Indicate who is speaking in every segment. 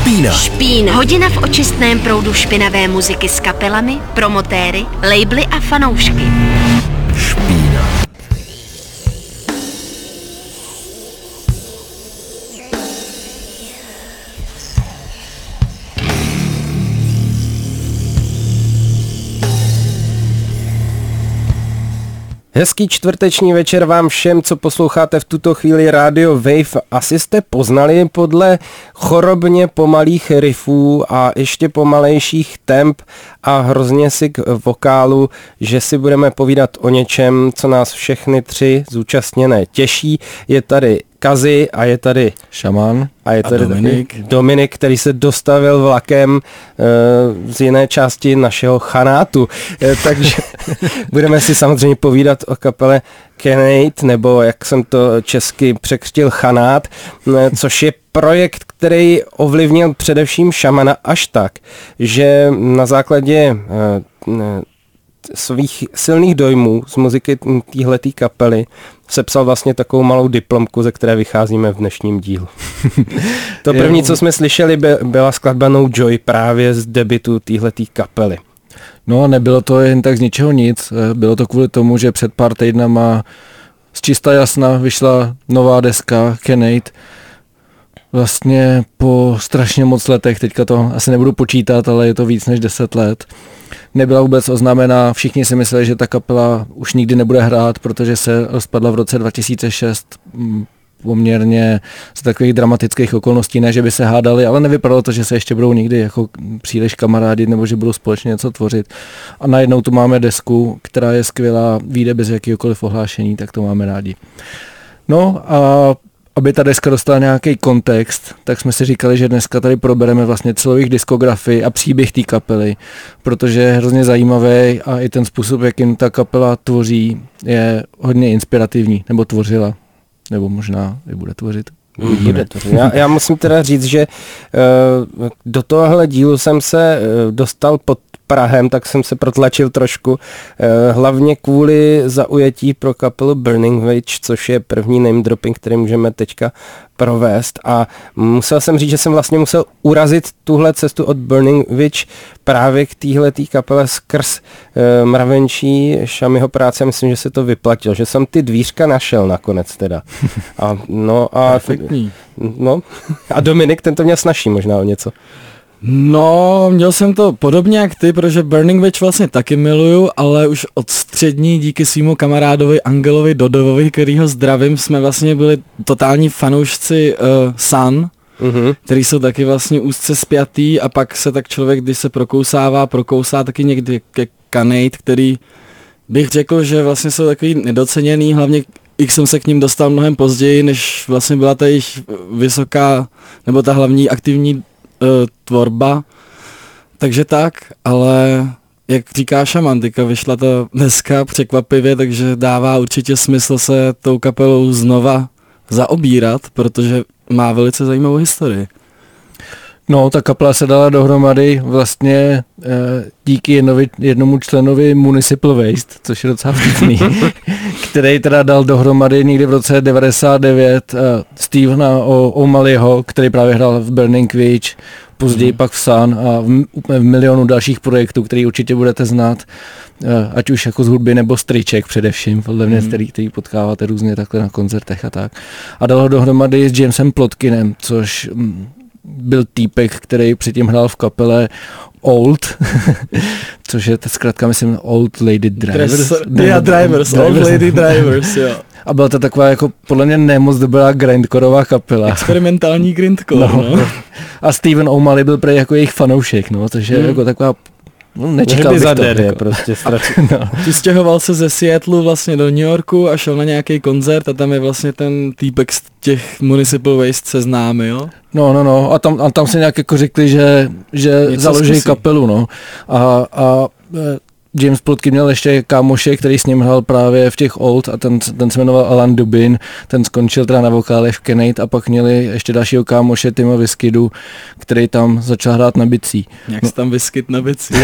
Speaker 1: Špína.
Speaker 2: Špína. Hodina v očistném proudu špinavé muziky s kapelami, promotéry, labely a fanoušky.
Speaker 3: Hezký čtvrteční večer vám všem, co posloucháte v tuto chvíli Radio Wave. Asi jste poznali podle chorobně pomalých riffů a ještě pomalejších temp a hrozně si k vokálu, že si budeme povídat o něčem, co nás všechny tři zúčastněné těší. Je tady Kazy a je tady
Speaker 4: Šaman
Speaker 3: a je
Speaker 4: a
Speaker 3: tady
Speaker 4: Dominik.
Speaker 3: taky Dominik, který se dostavil vlakem e, z jiné části našeho chanátu. E, takže budeme si samozřejmě povídat o kapele Kenate, nebo jak jsem to česky překřtil Chanát, e, což je projekt, který ovlivnil především Šamana až tak, že na základě svých silných dojmů z muziky téhletý kapely sepsal vlastně takovou malou diplomku, ze které vycházíme v dnešním dílu. to první, co jsme slyšeli, by, byla skladba No Joy právě z debitu téhletý kapely.
Speaker 4: No a nebylo to jen tak z ničeho nic, eh, bylo to kvůli tomu, že před pár týdnama z čista jasna vyšla nová deska Kenate, vlastně po strašně moc letech, teďka to asi nebudu počítat, ale je to víc než 10 let. Nebyla vůbec oznámená, všichni si mysleli, že ta kapela už nikdy nebude hrát, protože se rozpadla v roce 2006 mm, poměrně z takových dramatických okolností, ne, že by se hádali, ale nevypadalo to, že se ještě budou nikdy jako příliš kamarádi nebo že budou společně něco tvořit. A najednou tu máme desku, která je skvělá, vyjde bez jakýkoliv ohlášení, tak to máme rádi. No a aby ta deska dostala nějaký kontext, tak jsme si říkali, že dneska tady probereme vlastně celou jejich diskografii a příběh té kapely, protože je hrozně zajímavý a i ten způsob, jakým ta kapela tvoří, je hodně inspirativní, nebo tvořila, nebo možná i bude tvořit.
Speaker 3: Bude to. Já, já musím teda říct, že uh, do tohohle dílu jsem se uh, dostal pod Prahem, tak jsem se protlačil trošku, uh, hlavně kvůli zaujetí pro kapelu Burning Witch, což je první name dropping, který můžeme teďka provést a musel jsem říct, že jsem vlastně musel urazit tuhle cestu od Burning Witch právě k téhletý kapele skrz uh, mravenčí Šamiho práce, myslím, že se to vyplatilo, že jsem ty dvířka našel nakonec teda. A, no a
Speaker 5: Perfektní.
Speaker 3: No, a Dominik, ten to měl snažší možná o něco.
Speaker 5: No, měl jsem to podobně jak ty, protože Burning Witch vlastně taky miluju, ale už od střední díky svýmu kamarádovi Angelovi Dodovovi, kterýho zdravím, jsme vlastně byli totální fanoušci uh, Sun,
Speaker 3: Mhm.
Speaker 5: který jsou taky vlastně úzce spjatý a pak se tak člověk, když se prokousává, prokousá taky někdy ke Kanate, který bych řekl, že vlastně jsou takový nedoceněný, hlavně jak jsem se k ním dostal mnohem později, než vlastně byla ta jejich vysoká, nebo ta hlavní aktivní tvorba. Takže tak, ale jak říká Šamantika, vyšla ta dneska překvapivě, takže dává určitě smysl se tou kapelou znova zaobírat, protože má velice zajímavou historii.
Speaker 4: No, ta kapela se dala dohromady vlastně eh, díky jednovi, jednomu členovi Municipal Waste, což je docela vtipný, který teda dal dohromady někdy v roce 99 eh, Stevena O- O'Malleyho, který právě hrál v Burning Witch, později mm. pak v Sun a v, v milionu dalších projektů, který určitě budete znát, eh, ať už jako z hudby nebo z triček především, podle mě, mm. který, který potkáváte různě takhle na koncertech a tak. A dal ho dohromady s Jamesem Plotkinem, což mm, byl týpek, který předtím hrál v kapele Old, což je zkrátka, myslím, Old Lady Drivers.
Speaker 5: Dress, yeah, drivers, Old Lady Drivers, jo.
Speaker 4: A byla to taková jako podle mě nemoc dobrá grindcoreová kapela.
Speaker 5: Experimentální grindcore, no. no.
Speaker 4: A Steven O'Malley byl prej jako jejich fanoušek, no, takže hmm. jako taková No, nečekal bych to.
Speaker 3: je prostě strašně.
Speaker 5: no. Stěhoval se ze Seattleu vlastně do New Yorku a šel na nějaký koncert a tam je vlastně ten týpek z těch Municipal Waste se známy, jo?
Speaker 4: No, no, no. A tam, a tam se nějak jako řekli, že, že založí kapelu, no. A, a James Plotky měl ještě kámoše, který s ním hrál právě v těch Old a ten, ten se jmenoval Alan Dubin, ten skončil teda na vokálech v Kenate a pak měli ještě dalšího kámoše Tima Viskydu, který tam začal hrát na bicí.
Speaker 5: Jak no. tam Vyskyt na bicí?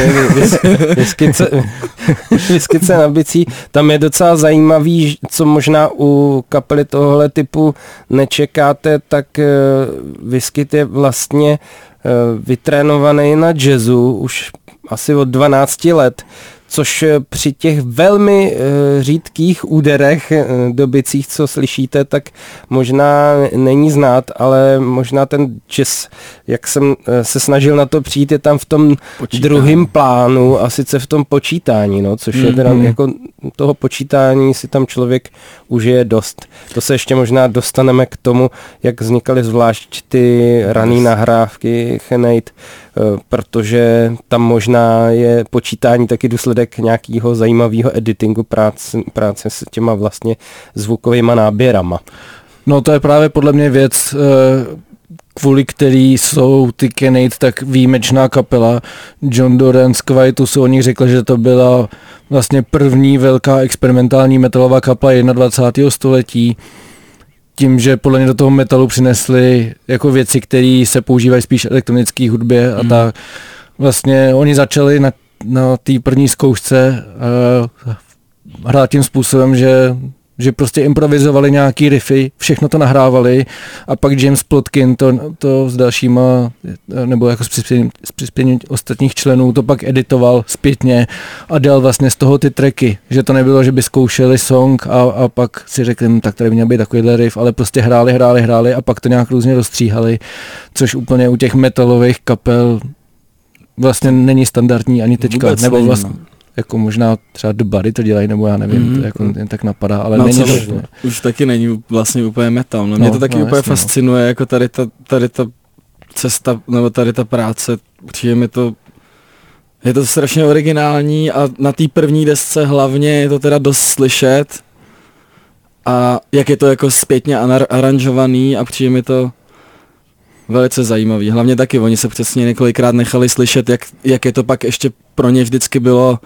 Speaker 3: Vyskyt na bicí, tam je docela zajímavý, co možná u kapely tohohle typu nečekáte, tak uh, Vyskyt je vlastně uh, vytrénovaný na jazzu už asi od 12 let což eh, při těch velmi e, řídkých úderech e, dobicích, co slyšíte, tak možná není znát, ale možná ten jazz, jak jsem se snažil na to přijít, je tam v tom druhém plánu a sice v tom počítání, no, což mm-hmm. je teda mhm. jako toho počítání si tam člověk užije dost. To se ještě možná dostaneme k tomu, jak vznikaly zvlášť ty rané nahrávky Chenate, protože tam možná je počítání taky důsledek nějakého zajímavého editingu práce, práce s těma vlastně zvukovými náběrama.
Speaker 4: No to je právě podle mě věc, eh, kvůli který jsou ty Kenate tak výjimečná kapela. John Doran z Quietu se o nich řekl, že to byla vlastně první velká experimentální metalová kapela 21. století tím, že podle mě do toho metalu přinesli jako věci, které se používají spíš v elektronické hudbě a mm. tak. Vlastně oni začali na, na té první zkoušce uh, hrát tím způsobem, že že prostě improvizovali nějaký riffy, všechno to nahrávali a pak James Plotkin to, to s dalšíma, nebo jako s přispěním, s přispěním ostatních členů to pak editoval zpětně a dal vlastně z toho ty tracky, že to nebylo, že by zkoušeli song a, a pak si řekli, hm, tak tady měl být takovýhle riff, ale prostě hráli, hráli, hráli a pak to nějak různě rozstříhali, což úplně u těch metalových kapel vlastně není standardní ani teďka,
Speaker 5: Vůbec
Speaker 4: nebo
Speaker 5: není,
Speaker 4: vlastně,
Speaker 5: no
Speaker 4: jako možná třeba do Bary to dělají, nebo já nevím, mm-hmm. to jako jen tak napadá, ale
Speaker 5: no,
Speaker 4: není
Speaker 5: to už, už taky není vlastně úplně metal. No, mě
Speaker 4: No,
Speaker 5: to taky
Speaker 4: no,
Speaker 5: úplně
Speaker 4: jasně, no.
Speaker 5: fascinuje, jako tady ta, tady ta cesta, nebo tady ta práce, přijde mi to je to strašně originální a na té první desce hlavně je to teda dost slyšet a jak je to jako zpětně aranžovaný a přijde mi to velice zajímavý. Hlavně taky, oni se přesně několikrát nechali slyšet, jak, jak je to pak ještě pro ně vždycky bylo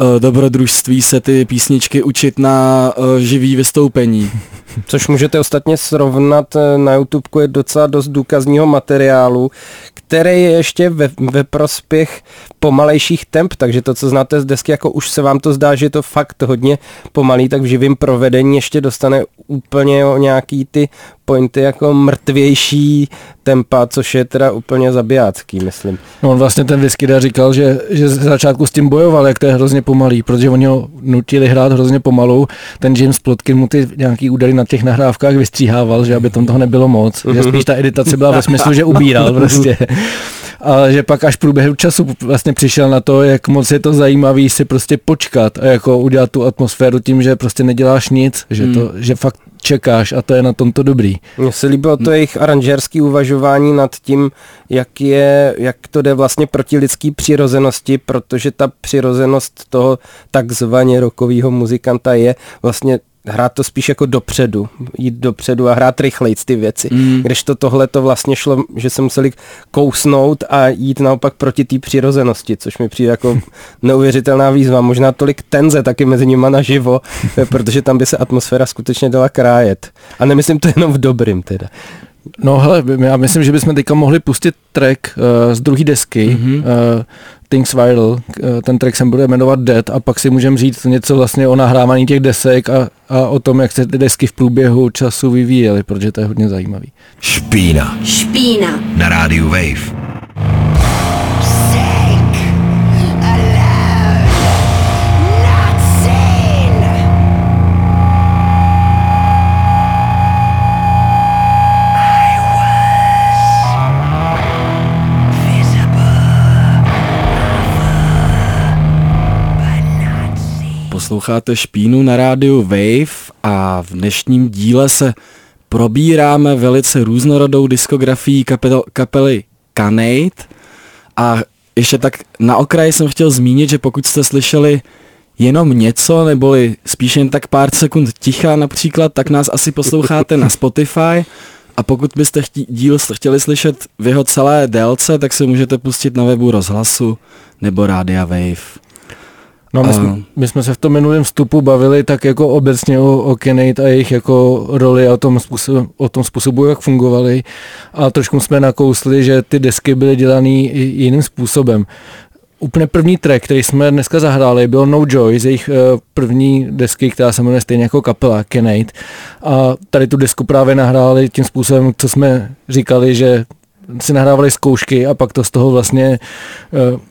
Speaker 5: uh, dobrodružství se ty písničky učit na uh, živý vystoupení.
Speaker 3: Což můžete ostatně srovnat eh, na YouTube, je docela dost důkazního materiálu, který je ještě ve, ve prospěch pomalejších temp, takže to, co znáte z desky, jako už se vám to zdá, že je to fakt hodně pomalý, tak v živém provedení ještě dostane úplně o nějaký ty pointy jako mrtvější tempa, což je teda úplně zabijácký, myslím.
Speaker 4: No on vlastně ten Viskyda říkal, že, že z začátku s tím bojoval, jak to je hrozně pomalý, protože oni ho nutili hrát hrozně pomalu. Ten James Plotkin mu ty nějaký údery na těch nahrávkách vystříhával, že aby tam toho nebylo moc. Že spíš ta editace byla ve smyslu, že ubíral prostě. A že pak až v průběhu času vlastně přišel na to, jak moc je to zajímavý si prostě počkat a jako udělat tu atmosféru tím, že prostě neděláš nic, že, to, že fakt čekáš a to je na tomto dobrý.
Speaker 3: Mně se líbilo to jejich aranžerské uvažování nad tím, jak, je, jak to jde vlastně proti lidský přirozenosti, protože ta přirozenost toho takzvaně rokového muzikanta je vlastně hrát to spíš jako dopředu, jít dopředu a hrát rychleji ty věci. Mm. Když to tohle to vlastně šlo, že se museli kousnout a jít naopak proti té přirozenosti, což mi přijde jako neuvěřitelná výzva. Možná tolik tenze taky mezi nima naživo, protože tam by se atmosféra skutečně dala krájet. A nemyslím to jenom v dobrým teda.
Speaker 4: No hele, já myslím, že bychom teďka mohli pustit track uh, z druhé desky, mm-hmm. uh, Things Viral, uh, ten track se bude jmenovat Dead a pak si můžeme říct něco vlastně o nahrávání těch desek a, a o tom, jak se ty desky v průběhu času vyvíjely, protože to je hodně zajímavý.
Speaker 1: Špína
Speaker 2: Špína.
Speaker 1: na rádiu Wave.
Speaker 5: Posloucháte Špínu na rádiu Wave a v dnešním díle se probíráme velice různorodou diskografii kapel, kapely Canate a ještě tak na okraji jsem chtěl zmínit, že pokud jste slyšeli jenom něco, neboli spíš jen tak pár sekund ticha například, tak nás asi posloucháte na Spotify a pokud byste chtí, díl chtěli slyšet v jeho celé délce, tak si můžete pustit na webu rozhlasu nebo Rádia Wave.
Speaker 4: No my, jsme, my jsme se v tom minulém vstupu bavili tak jako obecně o, o Kenate a jejich jako roli a o tom, způsob, o tom způsobu, jak fungovali a trošku jsme nakousli, že ty desky byly dělané jiným způsobem. Úplně první track, který jsme dneska zahráli, byl No Joy z jejich eh, první desky, která se jmenuje stejně jako kapela Kenate. A tady tu desku právě nahráli tím způsobem, co jsme říkali, že si nahrávali zkoušky a pak to z toho vlastně eh,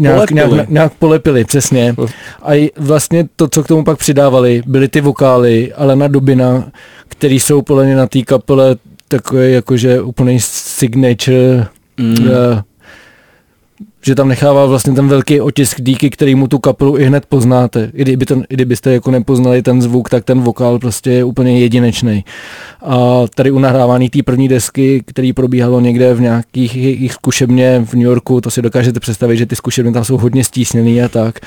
Speaker 4: nějak,
Speaker 5: Polepili.
Speaker 4: nějak, nějak polepili, přesně. A vlastně to, co k tomu pak přidávali, byly ty vokály, ale na Dubina, který jsou podle mě na té kapele takové jakože úplný signature,
Speaker 5: mm.
Speaker 4: uh, že tam nechává vlastně ten velký otisk, díky kterému tu kapelu i hned poznáte. I, kdyby to, I kdybyste jako nepoznali ten zvuk, tak ten vokál prostě je úplně jedinečný. A tady u nahrávání té první desky, který probíhalo někde v nějakých jejich zkušebně v New Yorku, to si dokážete představit, že ty zkušebny tam jsou hodně stísněný a tak,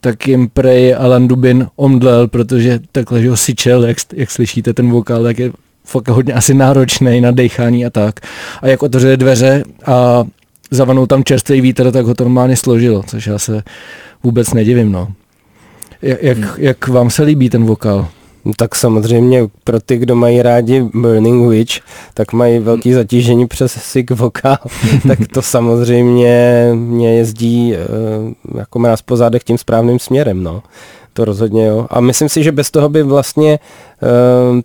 Speaker 4: tak jim prej Alan Dubin omdlel, protože takhle, že ho syčel, jak, jak slyšíte ten vokál, tak je fakt hodně asi náročný na dechání a tak. A jak otevřeli dveře a zavanou tam čerstvý vítr, tak ho to normálně složilo, což já se vůbec nedivím, no. Jak, jak, jak vám se líbí ten vokál?
Speaker 3: No Tak samozřejmě pro ty, kdo mají rádi Burning Witch, tak mají velký zatížení přes sick vokál, tak to samozřejmě mě jezdí eh, jako mráz po zádech tím správným směrem, no. To rozhodně jo. A myslím si, že bez toho by vlastně eh,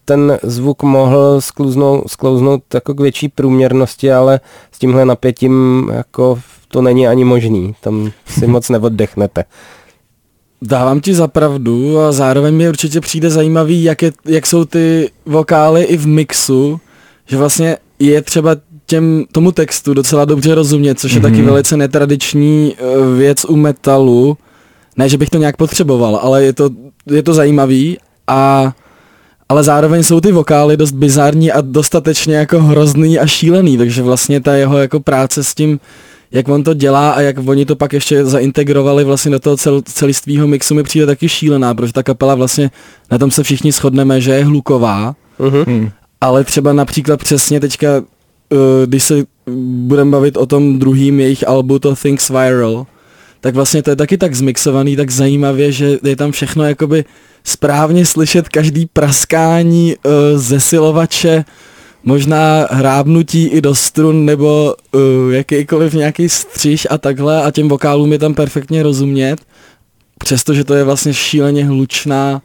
Speaker 3: ten zvuk mohl sklouznout, sklouznout jako k větší průměrnosti, ale s tímhle napětím jako to není ani možný. Tam si moc neoddechnete.
Speaker 5: Dávám ti za pravdu a zároveň mi určitě přijde zajímavý, jak, je, jak jsou ty vokály i v mixu, že vlastně je třeba těm, tomu textu docela dobře rozumět, což je mm-hmm. taky velice netradiční eh, věc u metalu. Ne, že bych to nějak potřeboval, ale je to, je to zajímavý a ale zároveň jsou ty vokály dost bizarní a dostatečně jako hrozný a šílený, takže vlastně ta jeho jako práce s tím, jak on to dělá a jak oni to pak ještě zaintegrovali vlastně do toho cel, celistvýho mixu mi přijde taky šílená, protože ta kapela vlastně, na tom se všichni shodneme, že je hluková,
Speaker 3: Mhm.
Speaker 4: Hmm.
Speaker 5: ale třeba například přesně teďka, uh, když se budeme bavit o tom druhým jejich albu, to Things Viral, tak vlastně to je taky tak zmixovaný, tak zajímavě, že je tam všechno jakoby správně slyšet každý praskání uh, zesilovače, možná hrábnutí i do strun nebo uh, jakýkoliv nějaký střiž a takhle a těm vokálům je tam perfektně rozumět, přestože to je vlastně šíleně hlučná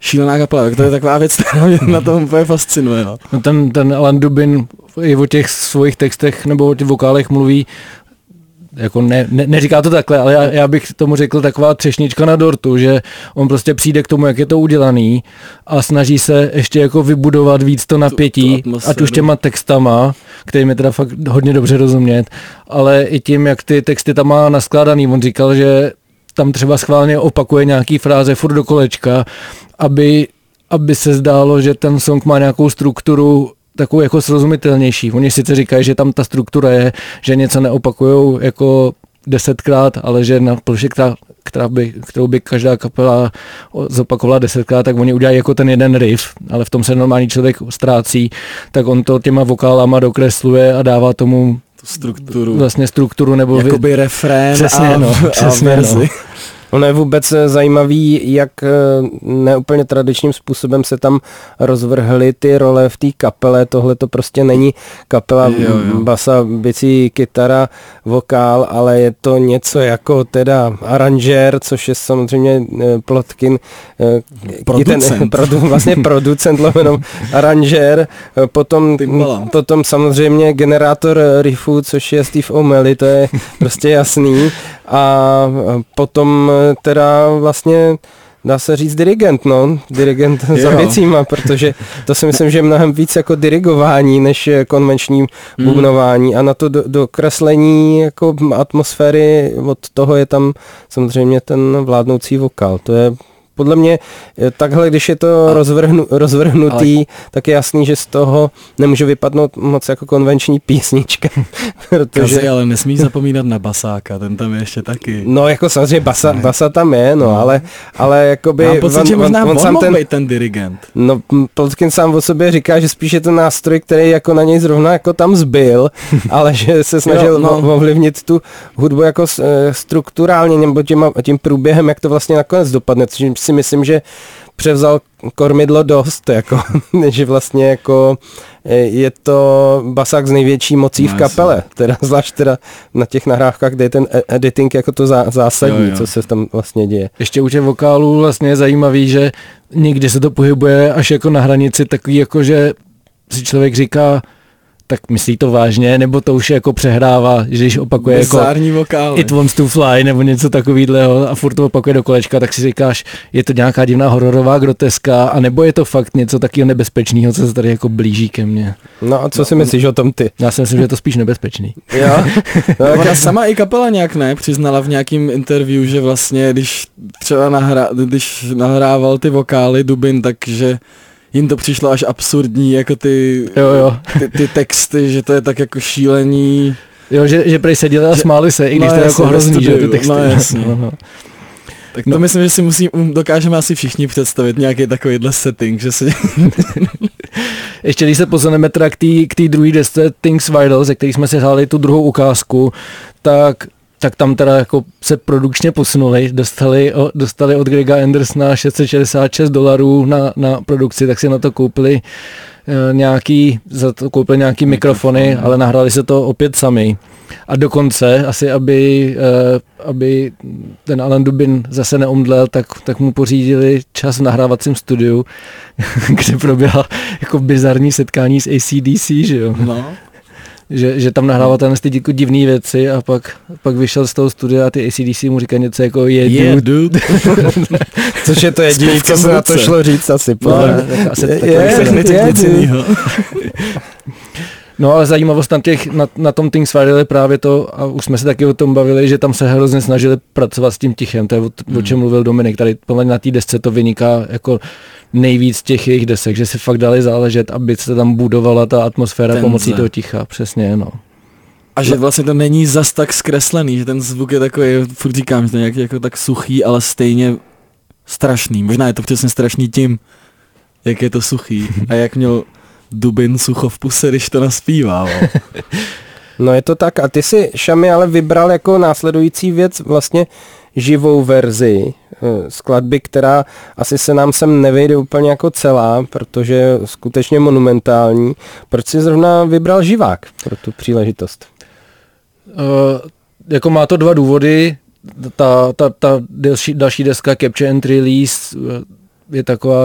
Speaker 5: šílená kapela, tak to je taková věc, která mě na tom úplně fascinuje. No.
Speaker 4: No ten, ten Alan Dubin i o těch svých textech nebo o těch vokálech mluví jako ne, ne, neříká to takhle, ale já, já bych tomu řekl taková třešnička na dortu, že on prostě přijde k tomu, jak je to udělaný a snaží se ještě jako vybudovat víc to napětí,
Speaker 5: tu
Speaker 4: ať už těma textama, kterým je teda fakt hodně dobře rozumět, ale i tím, jak ty texty tam má naskládaný. On říkal, že tam třeba schválně opakuje nějaký fráze furt do kolečka, aby, aby se zdálo, že ten song má nějakou strukturu takovou jako srozumitelnější. Oni sice říkají, že tam ta struktura je, že něco neopakujou jako desetkrát, ale že na ploše, která, která by, kterou by každá kapela zopakovala desetkrát, tak oni udělají jako ten jeden riff, ale v tom se normální člověk ztrácí, tak on to těma vokálama dokresluje a dává tomu
Speaker 5: Tu strukturu.
Speaker 4: vlastně strukturu nebo vy-
Speaker 5: Jakoby refrén
Speaker 4: Přesně,
Speaker 5: a,
Speaker 4: no,
Speaker 5: a
Speaker 4: přesně,
Speaker 5: verzi.
Speaker 4: no.
Speaker 3: Ono je vůbec eh, zajímavý, jak eh, neúplně tradičním způsobem se tam rozvrhly ty role v té kapele. Tohle to prostě není kapela
Speaker 5: Jo, jo.
Speaker 3: basa, bicí, kytara, vokál, ale je to něco jako teda aranžér, což je samozřejmě eh, Plotkin,
Speaker 5: Producent.
Speaker 3: Ten, produ, vlastně producent, lomeno aranžér, potom, potom samozřejmě generátor riffů, což je Steve O'Malley, to je prostě jasný. A potom teda vlastně dá se říct dirigent, no, dirigent za
Speaker 5: Jo.
Speaker 3: věcíma, protože to si myslím, že je mnohem víc jako dirigování, než konvenční
Speaker 5: Hmm.
Speaker 3: bubnování a na to do, dokreslení jako atmosféry od toho je tam samozřejmě ten vládnoucí vokál, to je podle mě eh, takhle, když je to rozvrhnu, rozvrhnutý, ale... tak je jasný, že z toho nemůže vypadnout moc jako konvenční písnička.
Speaker 5: protože... Kazi, ale nesmíš zapomínat na basáka, ten tam je ještě taky.
Speaker 3: No jako samozřejmě basa, basa tam je, no, no. ale, ale jakoby...
Speaker 5: Mám pocit, on, že možná on, on, sám ten, ten dirigent.
Speaker 3: No Plotkin sám o sobě říká, že spíš je to nástroj, který jako na něj zrovna jako tam zbyl, ale že se snažil jo, no. ovlivnit tu hudbu jako eh, strukturálně nebo tím, tím průběhem, jak to vlastně nakonec dopadne, což si myslím, že převzal kormidlo dost, jako, že vlastně jako eh, je to basák s největší mocí no, v kapele, teda zvlášť teda na těch nahrávkách, kde je ten e- editing jako to zásadní, jo, jo. co se tam vlastně děje.
Speaker 4: Ještě u těch vokálů vlastně je zajímavý, že někdy se to pohybuje až jako na hranici takový jako, že si člověk říká, tak myslí to vážně, nebo to už jako přehrává, že když opakuje jako
Speaker 5: vokály.
Speaker 4: It wants to fly, nebo něco takového a furt to opakuje do kolečka, tak si říkáš, je to nějaká divná hororová groteska, a nebo je to fakt něco takového nebezpečného, co se tady jako blíží ke mně.
Speaker 3: No a co no, si myslíš o tom ty?
Speaker 4: Já si myslím, že je to spíš nebezpečný.
Speaker 5: jo? No, Ona sama i kapela nějak ne, přiznala v nějakém interview, že vlastně, když třeba nahra, když nahrával ty vokály Dubin, takže jim to přišlo až absurdní, jako ty,
Speaker 4: jo, jo.
Speaker 5: ty, ty texty, že to je tak jako šílení.
Speaker 4: Jo, že, že prej seděli a smáli se, i když no, to je jako hrozný, že ty texty.
Speaker 5: No, jasně. no, no. Tak to no. myslím, že si musím, dokážeme asi všichni představit nějaký takovýhle setting, že si...
Speaker 4: Ještě když se posuneme teda k té druhé desce Things Vital, ze který jsme si hráli tu druhou ukázku, tak tak tam teda jako se produkčně posunuli, dostali, dostali od Grega Andersona 666 dolarů na, na produkci, tak si na to koupili e, nějaký, za to koupili nějaký mikrofony, mikrofony, ale nahrali se to opět sami. A dokonce, asi aby, e, aby ten Alan Dubin zase neomdlel, tak, tak mu pořídili čas v nahrávacím studiu, kde proběhla jako bizarní setkání s ACDC, že jo?
Speaker 5: No
Speaker 4: že, že tam nahrával ten ty jako divné věci a pak, pak vyšel z toho studia a ty ACDC mu říkají něco jako je yeah, dude.
Speaker 3: Což je to jediné, co se na to šlo říct asi. No,
Speaker 4: tak asi je, je, je, No ale zajímavost na, těch, na, na tom Things Friday je právě to, a už jsme se taky o tom bavili, že tam se hrozně snažili pracovat s tím tichem, to je o, hmm. o čem mluvil Dominik, tady podle na té desce to vyniká jako nejvíc těch jejich desek, že si fakt dali záležet, aby se tam budovala ta atmosféra Tenze. pomocí toho ticha, přesně, no.
Speaker 5: A že vlastně to není zas tak zkreslený, že ten zvuk je takový, furt říkám, že to je nějaký jako tak suchý, ale stejně strašný. Možná je to přesně strašný tím, jak je to suchý a jak měl Dubin sucho v puse, když to naspívá.
Speaker 3: no je to tak a ty si, Šami, ale vybral jako následující věc vlastně živou verzi eh, skladby, která asi se nám sem nevejde úplně jako celá, protože je skutečně monumentální. Proč jsi zrovna vybral živák pro tu příležitost?
Speaker 4: Uh, jako má to dva důvody. Ta, ta, ta další, další deska Capture and Release eh, je taková,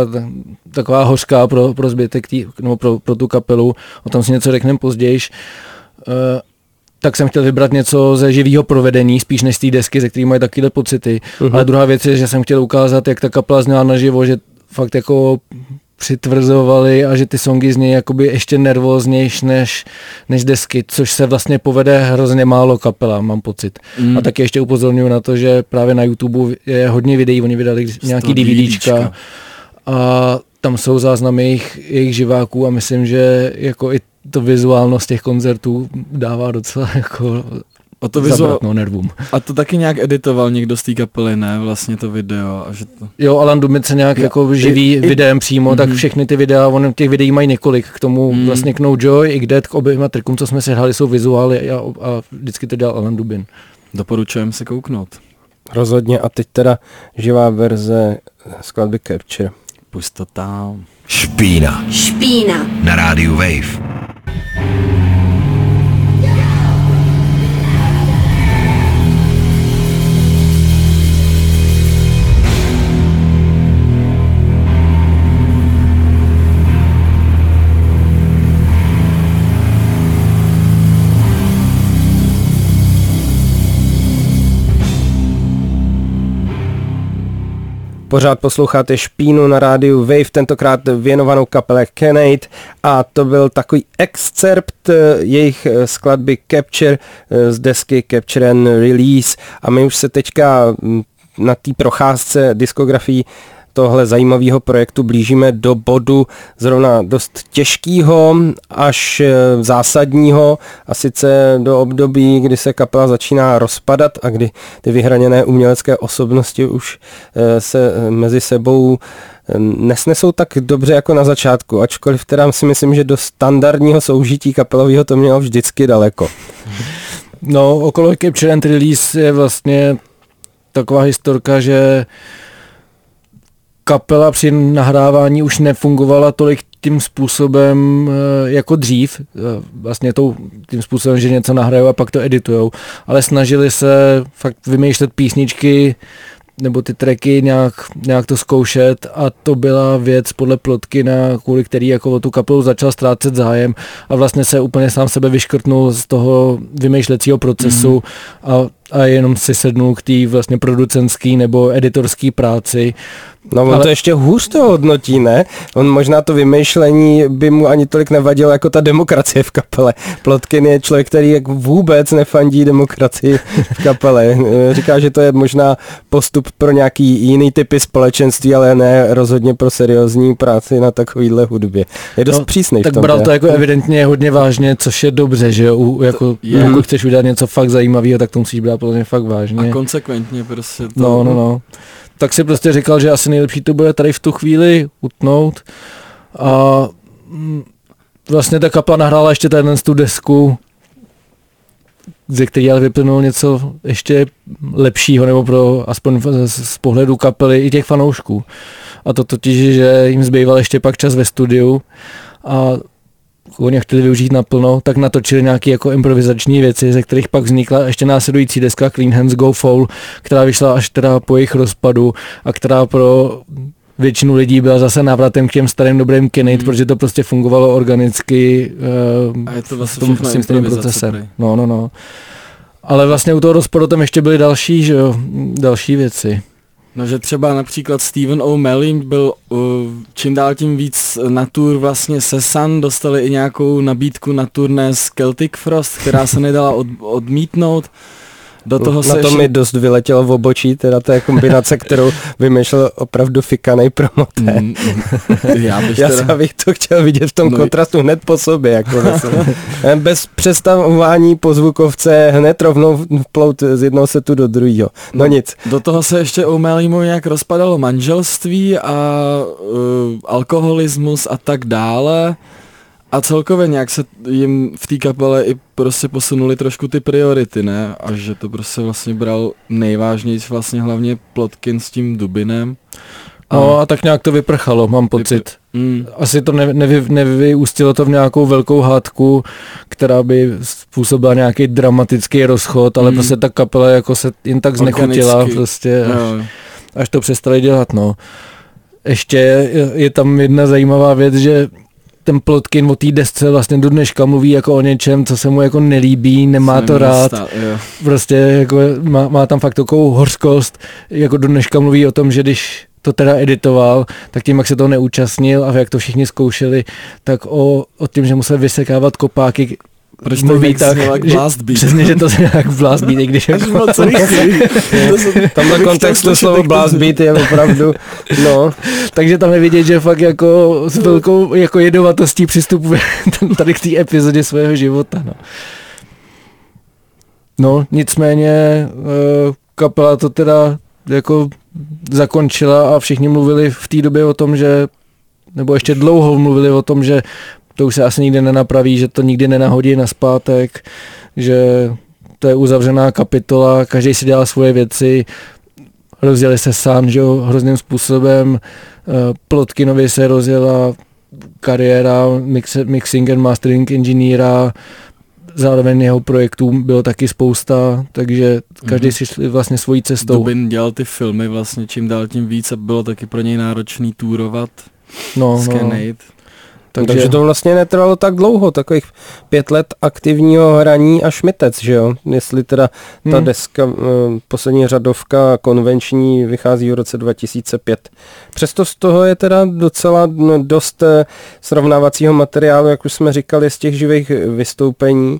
Speaker 4: taková hořká pro, pro zbytek, tý, no, pro, pro tu kapelu, o tom si něco řekneme později. Uh, tak jsem chtěl vybrat něco ze živého provedení, spíš než z té desky, ze který mají takové pocity. Uh-huh. Ale druhá věc je, že jsem chtěl ukázat, jak ta kapela zněla naživo, že fakt jako přitvrzovali a že ty songy z něj jakoby ještě nervóznější než, než desky, což se vlastně povede hrozně málo kapela, mám pocit. Mm. A taky ještě upozorňuji na to, že právě na YouTube je hodně videí, oni vydali nějaký DVDčka a tam jsou záznamy jejich, jejich živáků a myslím, že jako i to vizuálnost těch koncertů dává docela jako a to vizuál... no, nervům.
Speaker 5: A to taky nějak editoval někdo z té kapely, ne? Vlastně to video. A že to...
Speaker 4: Jo, Alan Dumic se nějak jo, jako živí i, videem přímo, mm-hmm. tak mhm. všechny ty videa, on těch videí mají několik. K tomu mm. vlastně k No Joy i k Dead, k oběma trikům, co jsme si hráli, jsou vizuály a, a vždycky to dělal Alan Dubin.
Speaker 5: Doporučujeme se kouknout.
Speaker 3: Rozhodně a teď teda živá verze skladby Capture.
Speaker 5: Pust to tam.
Speaker 1: Špína.
Speaker 2: Špína.
Speaker 1: Na rádiu Wave.
Speaker 3: Pořád posloucháte Špínu na rádiu Wave, tentokrát věnovanou kapele Kenate a to byl takový excerpt eh, jejich eh, skladby Capture eh, z desky Capture and Release. A my už se teďka mm, na té procházce diskografií tohle zajímavého projektu blížíme do bodu zrovna dost těžkého až eh, zásadního a sice do období, kdy se kapela začíná rozpadat a kdy ty vyhraněné umělecké osobnosti už eh, se mezi sebou nesnesou tak dobře jako na začátku, ačkoliv teda si myslím, že do standardního soužití kapelového to mělo vždycky daleko.
Speaker 4: No, okolo Capture and Release je vlastně taková historka, že kapela při nahrávání už nefungovala tolik tím způsobem eh, jako dřív, eh, vlastně tou, tím způsobem, že něco nahrajou a pak to editujou, ale snažili se fakt vymýšlet písničky nebo ty tracky nějak, nějak to zkoušet. A to byla věc podle plotky, na kvůli který jako o tu kapelu začal ztrácet zájem. A vlastně se úplně sám sebe vyškrtnul z toho vymýšlecího procesu. Mm. a, a jenom si sednul k té vlastně producenský nebo editorský práci
Speaker 3: No on ale... to ještě hůř to hodnotí, ne? On možná to vymýšlení by mu ani tolik nevadilo jako ta demokracie v kapele. Plotkin je člověk, který jak vůbec nefandí demokracii v kapele. Říká, že to je možná postup pro nějaký jiný typy společenství, ale ne rozhodně pro seriózní práci na takovýhle hudbě. Je dost no, přísný
Speaker 4: Tak
Speaker 3: v tom,
Speaker 4: bral to jako evidentně hodně vážně, což je dobře, že jo? Jako, je. pokud chceš udělat něco fakt zajímavého, tak to musíš brát podle fakt vážně.
Speaker 5: A konsekventně prostě to...
Speaker 4: No, no, no tak si prostě říkal, že asi nejlepší to bude tady v tu chvíli utnout. A mm, vlastně ta kapla nahrála ještě ten tu desku, ze který ale vyplnul něco ještě lepšího, nebo pro aspoň z pohledu kapely i těch fanoušků. A to totiž, že jim zbýval ještě pak čas ve studiu a oni chtěli využít naplno, tak natočili nějaké jako improvizační věci, ze kterých pak vznikla ještě následující deska Clean Hands Go Foul, která vyšla až teda po jejich rozpadu a která pro většinu lidí byla zase návratem k těm starým dobrým Kinect, mm. protože to prostě fungovalo organicky
Speaker 5: uh, a je to vlastně v tom
Speaker 4: stejným procesem. No, no, no. Ale vlastně u toho rozpadu tam ještě byly další, že jo, další věci.
Speaker 5: No, že třeba například Steven O'Malley byl uh, čím dál tím víc na tour vlastně se Sun, dostali i nějakou nabídku na turné z Celtic Frost, která se nedala od, odmítnout.
Speaker 3: Do toho na to mi dost vyletělo v obočí, teda to je kombinace, kterou vymýšlel opravdu fikanej promotér. Mm, mm, já, bych já teda... bych to chtěl vidět v tom no, kontrastu hned po sobě. Jako Bez přestavování po zvukovce hned rovnou plout z jednoho setu do druhého. No, no nic.
Speaker 5: Do toho se ještě u Melímu nějak rozpadalo manželství a uh, alkoholismus a tak dále. A celkově nějak se jim v té kapele i prostě posunuli trošku ty priority, ne? A že to prostě vlastně bral nejvážnější vlastně hlavně Plotkin s tím Dubinem.
Speaker 4: A no a tak nějak to vyprchalo, mám pocit. Mm. Asi to nevy, nevy, nevyústilo to v nějakou velkou hádku, která by způsobila nějaký dramatický rozchod, ale mm. prostě ta kapela jako se jen tak znechutila prostě, až, až to přestali dělat, no. Ještě je, je tam jedna zajímavá věc, že ten Plotkin o té desce vlastně do dneška mluví jako o něčem, co se mu jako nelíbí, nemá to rád. Stát, prostě jako má, má tam fakt takovou hořkost, jako do dneška mluví o tom, že když to teda editoval, tak tím, jak se to neúčastnil a jak to všichni zkoušeli, tak o, o tím, že musel vysekávat kopáky
Speaker 5: proč mluví tak, jak blast beat?
Speaker 4: Přesně, že to je jak blast beat, i když jako...
Speaker 5: moc
Speaker 3: Tam na kontextu slovo blast beat je opravdu, no.
Speaker 4: Takže tam je vidět, že fakt jako s velkou jako jedovatostí přistupuje tady k té epizodě svého života, no. No, nicméně eh, kapela to teda jako zakončila a všichni mluvili v té době o tom, že nebo ještě dlouho mluvili o tom, že to už se asi nikdy nenapraví, že to nikdy nenahodí na zpátek, že to je uzavřená kapitola, každý si dělá svoje věci, rozjeli se sám, že jo, hrozným způsobem, eh, Plotkinovi se rozjela kariéra mix, mixing and mastering inženýra, zároveň jeho projektů bylo taky spousta, takže každý mm-hmm. si šli vlastně svojí cestou.
Speaker 5: Dubin dělal ty filmy vlastně čím dál tím víc a bylo taky pro něj náročný túrovat.
Speaker 3: No, no. Takže, Takže to vlastně netrvalo tak dlouho, takových pět let aktivního hraní a šmitec, že jo? Jestli teda ta hmm. deska, eh, poslední řadovka konvenční vychází v roce 2005. Přesto z toho je teda docela no, dost eh, srovnávacího materiálu, jak už jsme říkali, z těch živých vystoupení,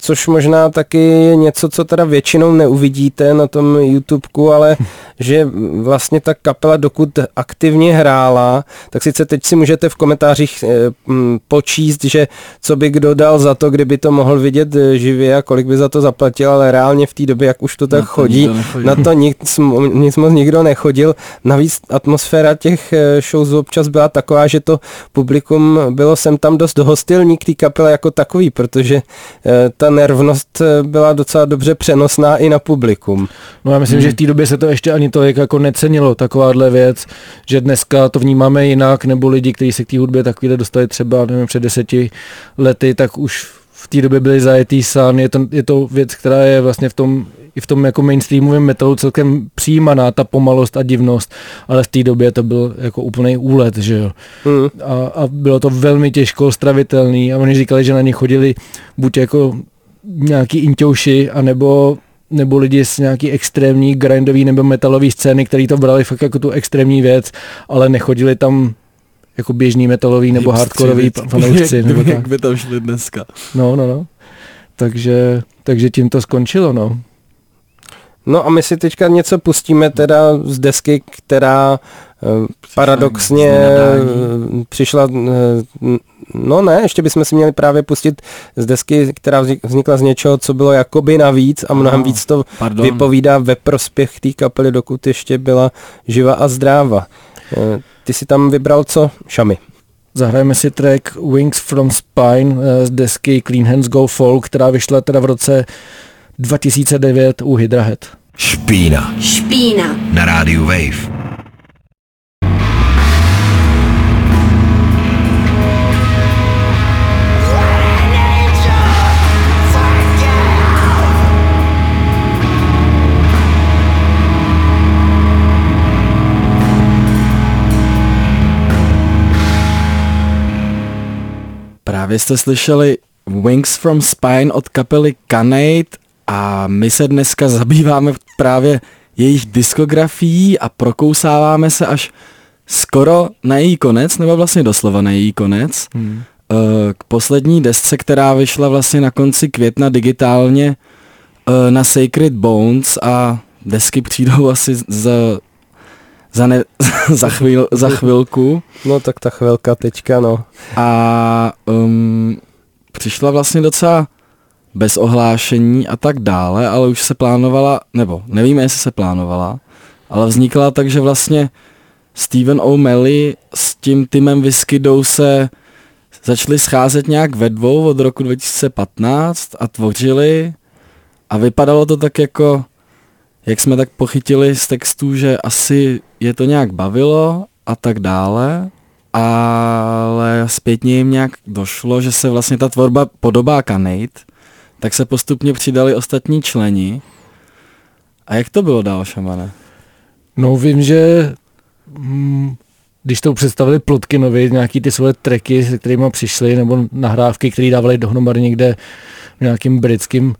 Speaker 3: což možná taky je něco, co teda většinou neuvidíte na tom YouTubeku, ale že vlastně ta kapela, dokud aktivně hrála, tak sice teď si můžete v komentářích eh, mm, počíst, že co by kdo dal za to, kdyby to mohl vidět eh, živě a kolik by za to zaplatil, ale reálně v té době, jak už to tak
Speaker 5: Na to
Speaker 3: chodí, na to nic, nic moc nikdo nechodil. Navíc atmosféra těch eh, shows občas byla taková, že to publikum bylo sem tam dost hostilní k té kapele jako takový, protože eh, ta nervnost eh, byla docela dobře přenosná i na publikum.
Speaker 4: No já myslím,
Speaker 5: Hmm.
Speaker 4: že v té době se to ještě ani tolik jako necenilo, takováhle věc, že dneska to vnímáme jinak, nebo lidi, kteří se k té hudbě takovýhle dostali třeba nevím, před deseti lety, tak už v té době byli zajetý sán, je to, je to věc, která je vlastně v tom, i v tom jako mainstreamovém metalu celkem přijímaná, ta pomalost a divnost, ale v té době to byl jako úplný úlet, že jo.
Speaker 3: Hmm.
Speaker 4: A, a bylo to velmi těžko stravitelný a oni říkali, že na ně chodili buď jako nějaký inťouši, anebo nebo lidi z nějaký extrémní grindový nebo metalový scény, který to brali fakt jako tu extrémní věc, ale nechodili tam jako běžný metalový nebo hardkorový fanoušci.
Speaker 5: jak,
Speaker 4: Nebo tak.
Speaker 5: jak by tam šli dneska.
Speaker 4: No, no, no. Takže, takže tím to skončilo, no.
Speaker 3: No a my si teďka něco pustíme teda z desky, která eh, paradoxně eh, přišla, eh, no ne, ještě bychom si měli právě pustit z desky, která vznik- vznikla z něčeho, co bylo jakoby navíc a mnohem víc to
Speaker 5: Pardon.
Speaker 3: vypovídá ve prospěch té kapely, dokud ještě byla živa a zdráva. Eh, Ty si tam vybral co? Šami.
Speaker 4: Zahrajeme si track Wings from Spine z desky Clean Hands Go Folk, která vyšla teda v roce 2009 u Hydra Head.
Speaker 1: Špína
Speaker 2: Špína.
Speaker 1: na rádiu Wave.
Speaker 5: Právě jste slyšeli Wings from Spine od kapely Canade a my se dneska zabýváme právě jejich diskografií a prokousáváme se až skoro na její konec, nebo vlastně doslova na její konec,
Speaker 4: Hmm.
Speaker 5: eh, k poslední desce, která vyšla vlastně na konci května digitálně eh, na Sacred Bones a desky přijdou asi za, za, ne, za, chvíl, za chvilku.
Speaker 3: No tak ta chvilka teďka, no.
Speaker 5: a um, přišla vlastně docela bez ohlášení a tak dále, ale už se plánovala, nebo nevíme, jestli se plánovala, ale vznikla tak, že vlastně Steven O'Malley s tím Timem Whiskydou se začali scházet nějak ve dvou od roku 2015 a tvořili a vypadalo to tak jako, jak jsme tak pochytili z textů, že asi je to nějak bavilo a tak dále, ale zpětně jim nějak došlo, že se vlastně ta tvorba podobá Canade, tak se postupně přidali ostatní členi. A jak to bylo dál, šamane?
Speaker 4: No vím, že mm, když to představili Plotkinovi, nějaký ty svoje tracky, se kterými přišli, nebo nahrávky, které dávali dohromady někde v nějakým britským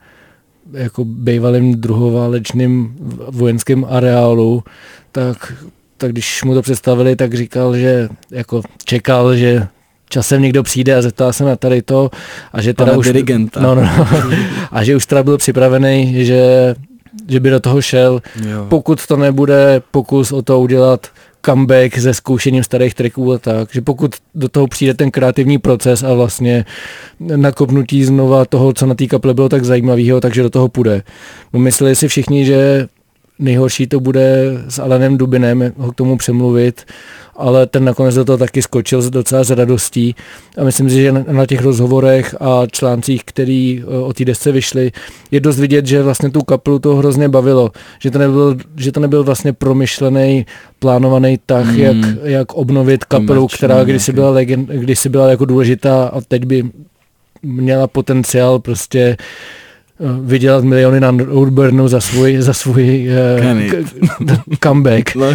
Speaker 4: jako bývalým druhoválečným vojenským areálu, tak, tak když mu to představili, tak říkal, že jako čekal, že časem někdo přijde a zeptá se na tady to a že teda
Speaker 5: Pana
Speaker 4: už...
Speaker 5: dirigenta.
Speaker 4: No, no, no, a že už teda byl připravený, že, že by do toho šel,
Speaker 5: Jo.
Speaker 4: pokud to nebude pokus o to udělat comeback se zkoušením starých tracků a tak, že pokud do toho přijde ten kreativní proces a vlastně nakopnutí znova toho, co na té kaple bylo tak zajímavého, takže do toho půjde. No mysleli si všichni, že nejhorší to bude s Alanem Dubinem ho k tomu přemluvit, ale ten nakonec do toho taky skočil docela s radostí. A myslím si, že na- těch rozhovorech a článcích, který eh, o té desce vyšly, je dost vidět, že vlastně tu kapelu to hrozně bavilo, že to nebyl, že to nebyl vlastně promyšlený, plánovaný tah,
Speaker 5: Hmm.
Speaker 4: jak, jak obnovit kapelu,
Speaker 5: Komerční
Speaker 4: která kdysi byla, legend, kdysi byla jako důležitá a teď by měla potenciál prostě eh, vydělat miliony na Roadburnu za svůj, za svůj
Speaker 5: Kenny.
Speaker 4: k- comeback,
Speaker 5: No,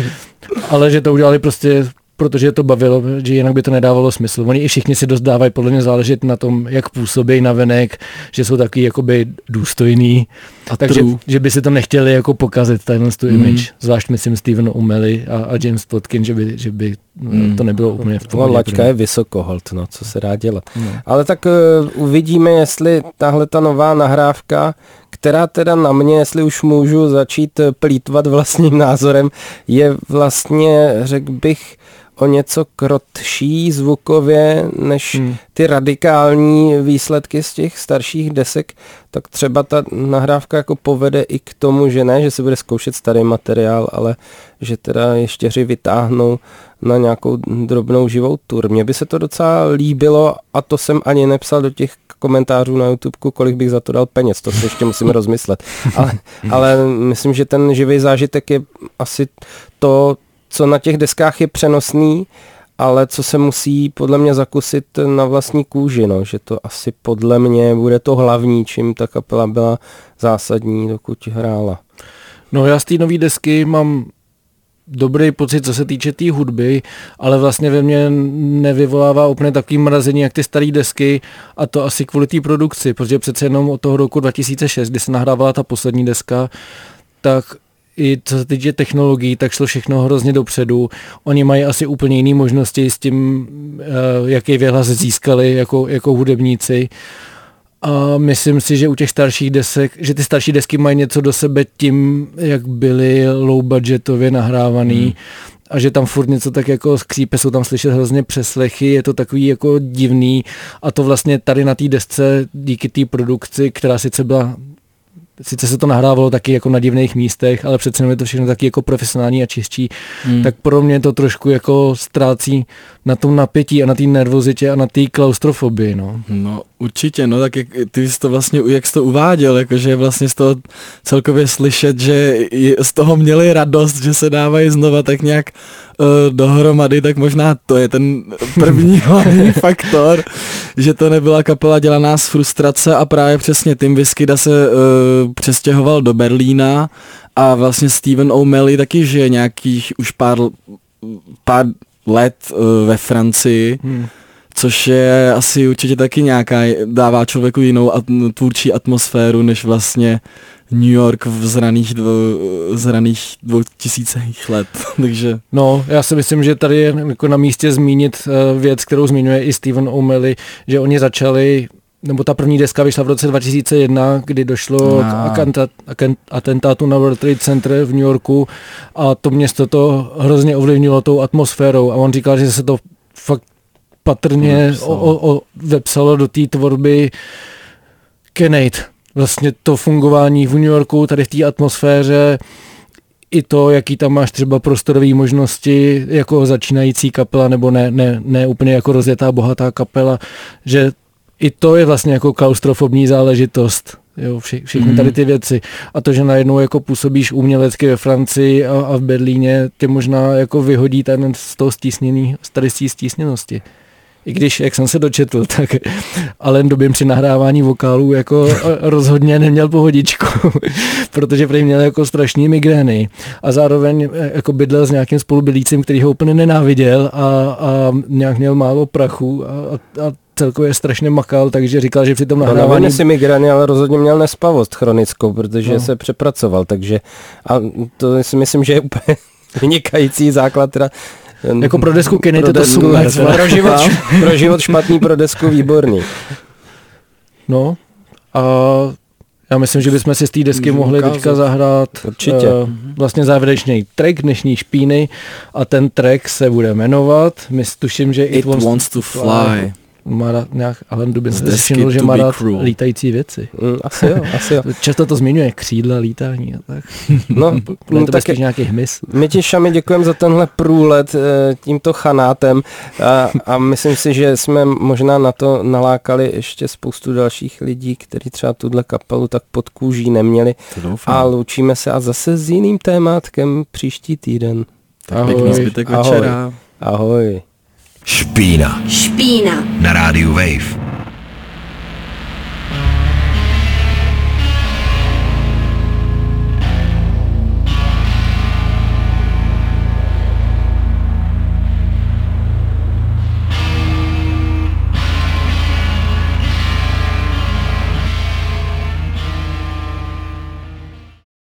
Speaker 4: ale že to udělali prostě protože to bavilo, že jinak by to nedávalo smysl. Oni i všichni si dost dávají podle mě záležet na tom, jak působí na venek, že jsou taky jakoby důstojný,
Speaker 5: A
Speaker 4: takže
Speaker 5: true.
Speaker 4: že by si to nechtěli jako pokazit, tenhle tu
Speaker 5: Mhm.
Speaker 4: image. Zvlášť myslím Steven O'Malley a, a James Plotkin, že by, že by
Speaker 5: Mhm.
Speaker 4: to nebylo úplně v pohodě.
Speaker 3: laťka je vysokoholt, no, co se dá dělat.
Speaker 4: No.
Speaker 3: Ale tak uh, uvidíme, jestli tahle ta nová nahrávka, která teda na mě, jestli už můžu začít eh, plítvat vlastním názorem, je vlastně, řekl bych, o něco krotší zvukově než
Speaker 4: Hmm.
Speaker 3: ty radikální výsledky z těch starších desek, tak třeba ta nahrávka jako povede i k tomu, že ne, že se bude zkoušet starý materiál, ale že teda ještěři vytáhnou na nějakou drobnou živou tur. Mně by se to docela líbilo a to jsem ani nepsal do těch komentářů na YouTube, kolik bych za to dal peněz, to si ještě musím rozmyslet. Ale, ale myslím, že ten živý zážitek je asi to, co na těch deskách je přenosný, ale co se musí podle mě zakusit na vlastní kůži, no, že to asi podle mě bude to hlavní, čím ta kapela byla zásadní, dokud hrála.
Speaker 4: No já z té nové desky mám dobrý pocit, co se týče té tý hudby, ale vlastně ve mně nevyvolává úplně takový mrazení, jak ty staré desky a to asi kvůli té produkci, protože přece jenom od toho roku 2006, kdy se nahrávala ta poslední deska, tak i co se týče technologií, tak šlo všechno hrozně dopředu. Oni mají asi úplně jiné možnosti s tím, eh, jaký věhlas získali jako, jako hudebníci. A myslím si, že u těch starších desek, že ty starší desky mají něco do sebe tím, jak byly low budgetově nahrávaný hmm. a že tam furt něco tak jako skřípe, jsou tam slyšet hrozně přeslechy, je to takový jako divný a to vlastně tady na té desce díky té produkci, která sice byla sice se to nahrávalo taky jako na divných místech, ale přece jenom je to všechno taky jako profesionální a čistší,
Speaker 5: Hmm.
Speaker 4: tak pro mě to trošku jako ztrácí na tom napětí a na té nervozitě a na té klaustrofobii, no.
Speaker 5: No určitě, no tak jak, ty jsi to vlastně, jak jsi to uváděl, jakože vlastně z toho celkově slyšet, že z toho měli radost, že se dávají znova tak nějak dohromady, tak možná to je ten první hlavní faktor, že to nebyla kapela dělaná z frustrace a právě přesně Tim Viskyda se uh, přestěhoval do Berlína a vlastně Steven O'Malley taky žije nějakých už pár, pár let uh, ve Francii.
Speaker 4: Hmm.
Speaker 5: Což je asi určitě taky nějaká, dává člověku jinou at, tvůrčí atmosféru, než vlastně New York v zraných, dvou, zraných dvou tisících let. Takže
Speaker 4: No, já si myslím, že tady je jako na místě zmínit uh, věc, kterou zmiňuje i Steven O'Malley, že oni začali nebo ta první deska vyšla v roce 2001, kdy došlo
Speaker 5: Ah.
Speaker 4: k atentátu na World Trade Center v New Yorku a to město to hrozně ovlivnilo tou atmosférou a on říkal, že se to fakt patrně
Speaker 5: Vepsalo.
Speaker 4: o, o, o, vepsalo do té tvorby Kenate. Vlastně to fungování v New Yorku, tady v té atmosféře, i to, jaký tam máš třeba prostorové možnosti jako začínající kapela, nebo ne, ne, ne úplně jako rozjetá bohatá kapela, že i to je vlastně jako klaustrofobní záležitost. Jo, vše, všechny
Speaker 5: Mhm.
Speaker 4: tady ty věci. A to, že najednou jako působíš umělecky ve Francii a, a v Berlíně, tě možná jako vyhodí ten z toho stísněný, z tady z stísněnosti. I když, jak jsem se dočetl, tak Alen Dobin při nahrávání vokálů jako rozhodně neměl pohodičku, protože prý měl jako strašný migrény a zároveň eh, jako bydlel s nějakým spolubydlícím, který ho úplně nenáviděl a, a nějak měl málo prachu a, a, a celkově strašně makal, takže říkal, že při tom
Speaker 3: No,
Speaker 4: nahrávání...
Speaker 3: jestli migrany, ale rozhodně měl nespavost chronickou, protože
Speaker 4: No.
Speaker 3: se přepracoval, takže a to si myslím, že je úplně vynikající základ teda
Speaker 4: Jako pro desku Kenny to
Speaker 3: desku-
Speaker 4: super, teda.
Speaker 3: pro, život, pro život špatný, pro desku výborný.
Speaker 4: No a já myslím, že bychom si z té desky
Speaker 5: Můžu
Speaker 4: mohli
Speaker 5: ukázat.
Speaker 4: teďka zahrát
Speaker 3: Určitě.
Speaker 4: eh, vlastně závěrečný track dnešní špíny a ten track se bude jmenovat, my tuším, že
Speaker 5: It Wants to Fly.
Speaker 4: Má rád nějak, Alan Dubin všiml, že
Speaker 5: To
Speaker 4: má rád
Speaker 5: Cruel.
Speaker 4: lítající věci.
Speaker 3: Mm, asi jo, asi jo.
Speaker 4: Často to zmiňuje, křídla, lítání a tak.
Speaker 3: No, no
Speaker 4: to
Speaker 3: tak
Speaker 4: tak nějaký hmyz.
Speaker 3: my ti Šami děkujeme za tenhle průlet eh, tímto chanátem a, a myslím si, že jsme možná na to nalákali ještě spoustu dalších lidí, kteří třeba tuhle kapelu tak pod kůží neměli
Speaker 5: To
Speaker 3: a loučíme se a zase s jiným tématkem příští týden.
Speaker 5: Tak pěkný
Speaker 4: Ahoj.
Speaker 5: zbytek
Speaker 3: Ahoj.
Speaker 5: večera.
Speaker 3: Ahoj.
Speaker 1: Špína
Speaker 2: Špína.
Speaker 1: na rádiu Wave.